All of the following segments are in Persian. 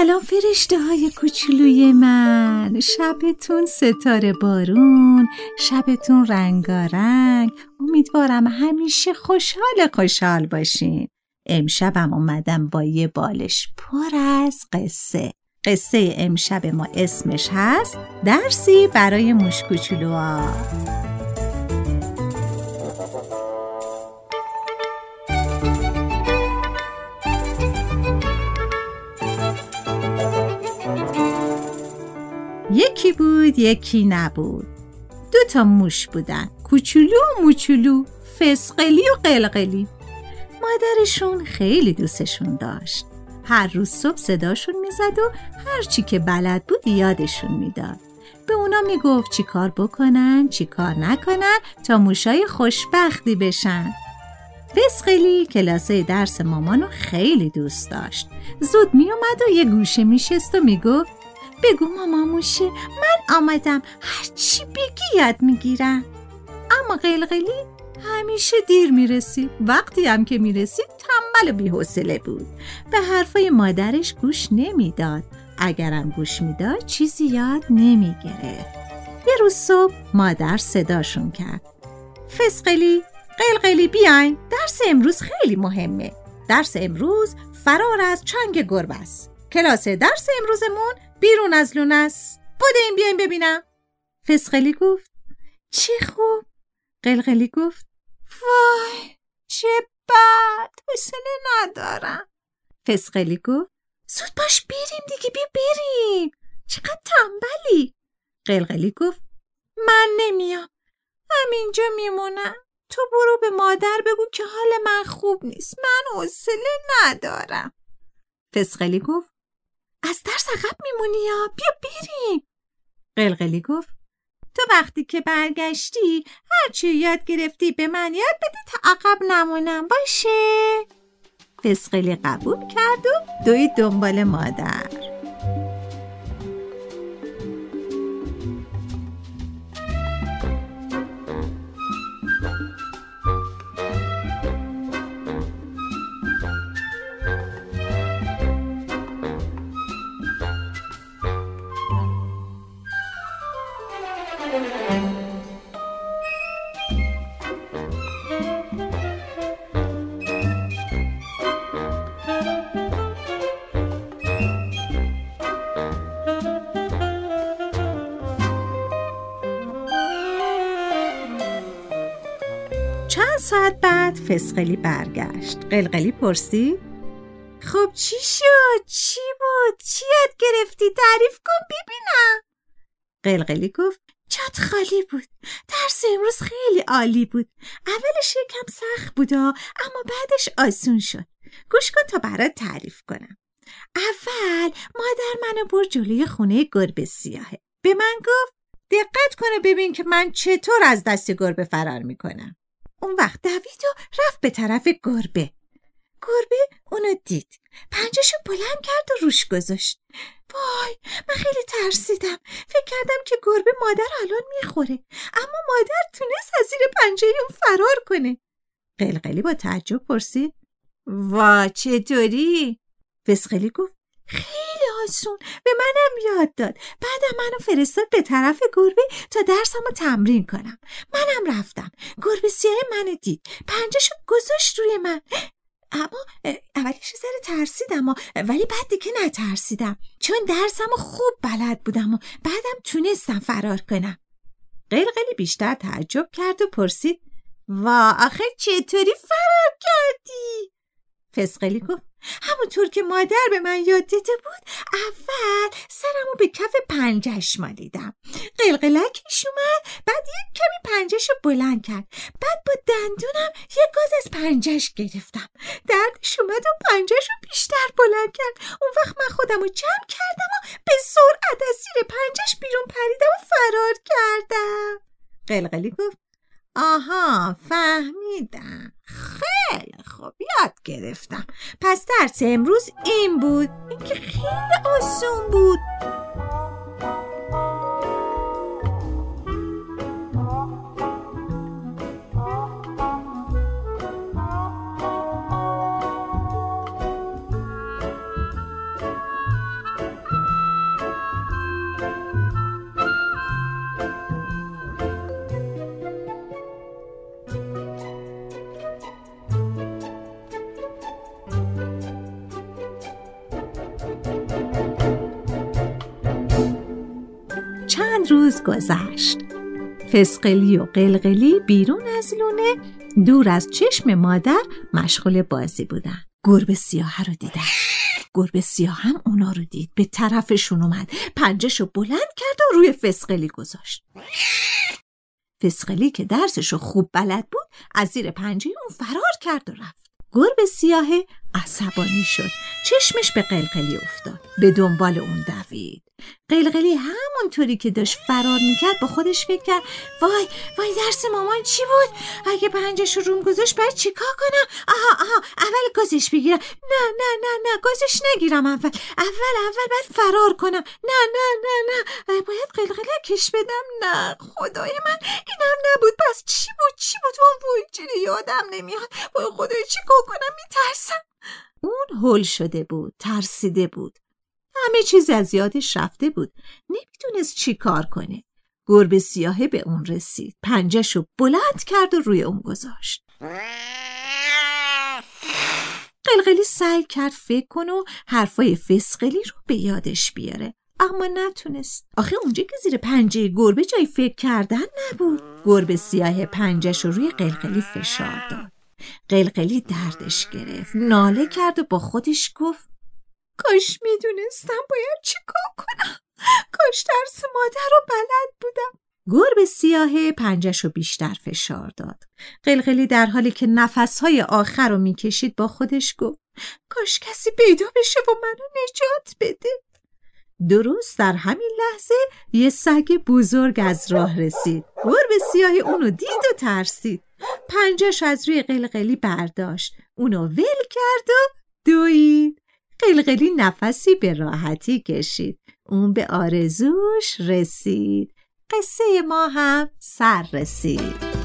سلام فرشته های کوچولوی من. شبتون ستاره بارون شبتون رنگارنگ. امیدوارم همیشه خوشحال خوشحال باشین. امشبم اومدم با یه بالش پر از قصه. قصه امشب ما اسمش هست درسی برای موش کوچولوها. یکی بود یکی نبود. دو تا موش بودن کوچولو و موچولو فسقلی و قلقلی. مادرشون خیلی دوستشون داشت. هر روز صبح صداشون می‌زد و هر چی که بلد بود یادشون می‌داد. به اونا می‌گفت چی کار بکنن چی کار نکنن تا موشای خوشبختی بشن. فسقلی کلاسه درس مامانو خیلی دوست داشت. زود میومد و یه گوشه میشست و می‌گفت بگو ماما موشه من آمدم هرچی بگی یاد می‌گیرم. اما قلقلی همیشه دیر می‌رسید وقتی هم که می‌رسید تنبل و بیحوصله بود. به حرفای مادرش گوش نمی‌داد. اگرم گوش می‌داد چیزی یاد نمی‌گرفت. یه روز صبح مادر صداشون کرد. فسقلی قلقلی بیاین. درس امروز خیلی مهمه. درس امروز فرار از چنگ گربه است. کلاس درس امروزمون بیرون از لونه است. این بیاین ببینم. فسقلی گفت چه خوب؟ قلقلی گفت وای چه بد حوصله ندارم. فسقلی گفت زود باش بریم دیگه بیا بریم. چقدر تنبلی. قلقلی گفت من نمیام. همینجا میمونم. تو برو به مادر بگو که حال من خوب نیست. من حوصله ندارم. فسقلی گفت از درس عقب میمونی یا؟ بیا بریم قلقلی گفت تو وقتی که برگشتی هرچی یاد گرفتی به من یاد بده تا عقب نمونم. باشه؟ فسقلی قبول کرد و دوی دنبال مادر. ساعت بعد فسقلی برگشت. قلقلی پرسید خب چی شد؟ چی بود؟ چی یاد گرفتی؟ تعریف کن ببینم قلقلی گفت جات خالی بود. درس امروز خیلی عالی بود. اولش یکم سخت بود اما بعدش آسون شد. گوش کن تا برات تعریف کنم. اول مادر منو بر جلوی خونه گربه سیاهه. به من گفت دقت کنه ببین که من چطور از دست گربه فرار می‌کنم. اون وقت دوید و رفت به طرف گربه. گربه اونو دید. پنجشو بلند کرد و روش گذاشت. وای من خیلی ترسیدم. فکر کردم که گربه مادر الان می‌خوره. اما مادر تونست از زیر پنجه اون فرار کنه. قلقلی با تعجب پرسید. وا چطوری؟ فسقلی گفت خیلی آسون به منم یاد داد. بعدم منو فرستاد به طرف گربه تا درسمو تمرین کنم. منم رفتم. گربه سیاه منو دید. پنجهشو گذاشت روی من. اما اولیش ذره ترسیدم ولی بعد دیگه نترسیدم. چون درسم خوب بلد بودم و بعدم تونستم فرار کنم. قلقلی بیشتر تعجب کرد و پرسید وا آخه چطوری فرار کردی؟ فسقلی گفت همونطور که مادر به من یاد دیده بود اول سرمو به کف پنجش مالیدم. قلقلکش اومد بعد یک کمی پنجش بلند کرد. بعد با دندونم یک گاز از پنجش گرفتم. دردش اومد و پنجش رو بیشتر بلند کرد. اون وقت من خودم رو جمع کردم و به سرعت از زیر پنجش بیرون پریدم و فرار کردم. قلقلی گفت آها فهمیدم. خیلی خوب یاد گرفتم. پس درس امروز این بود. اینکه خیلی آسون بود. گذشت. فسقلی و قلقلی بیرون از لونه دور از چشم مادر مشغول بازی بودن. گربه سیاه رو دیدن. گربه سیاه هم اونا رو دید. به طرفشون اومد. پنجشو بلند کرد و روی فسقلی گذاشت. فسقلی که درسشو خوب بلد بود از زیر پنجه اون فرار کرد و رفت. گربه سیاه عصبانی شد. چشمش به قلقلی افتاد. به دنبال اون دوید. قلقلی همونطوری که داشت فرار می‌کرد با خودش فکر کرد وای وای درس مامان چی بود؟ اگه پنجش رو روم گذاشت باید چیکار کنم؟ آها آها اول گازش بگیرم. نه نه نه نه گازش نگیرم اول. اول اول باید فرار کنم. نه نه نه نه. باید قلقله کش بدم. نه خدای من اینم نبود. پس چی بود چی بود؟ اون وای یادم نمیاد. وای خدای چیکار کنم؟ میترسم. هل شده بود ترسیده بود. همه چیز از یادش رفته بود. نمی‌دونست چی کار کنه. گربه سیاهه به اون رسید. پنجهشو بلند کرد و روی اون گذاشت. قلقلی سعی کرد فکر کنه و حرفای فسقلی رو به یادش بیاره. اما نتونست. آخه اونجا که زیر پنجه گربه جای فکر کردن نبود. گربه سیاه پنجهش رو روی قلقلی فشار داد. قلقلی دردش گرفت. ناله کرد و با خودش گفت کاش می‌دونستم باید چی کار کنم. کاش درس مادر رو بلد بودم. گربه سیاه پنجش رو بیشتر فشار داد. قلقلی در حالی که نفسهای آخر رو می‌کشید با خودش گفت کاش کسی پیدا بشه و منو نجات بده. درست در همین لحظه یه سگ بزرگ از راه رسید. گربه سیاه اونو دید و ترسید. پنجش از روی قلقلی برداشت. اونو ول کرد و دوید. قلقلی نفسی به راحتی کشید. اون به آرزوش رسید. قصه ما هم سر رسید.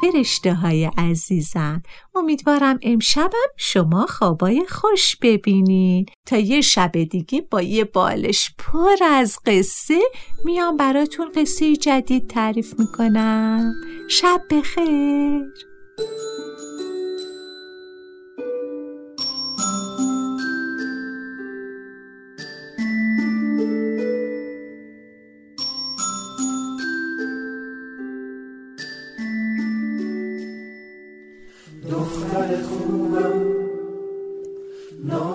فرشته های عزیزم. امیدوارم امشبم شما خوابای خوش ببینین. تا یه شب دیگه با یه بالش پر از قصه میام براتون قصه جدید تعریف می‌کنم. شب بخیر.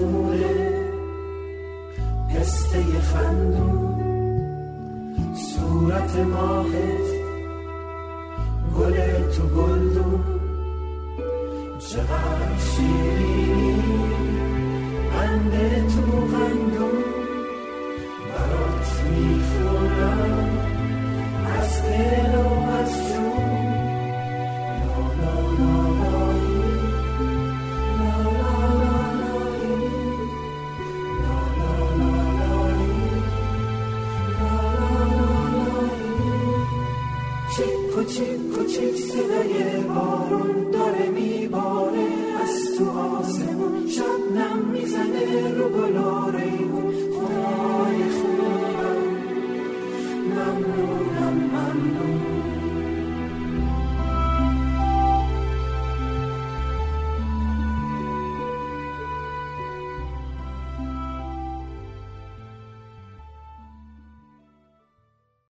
خونه پسته خندون صورت ماهت گل تو گلدون. چقدر شیرینی قند تو قندون برات می‌خورم از دل Lord.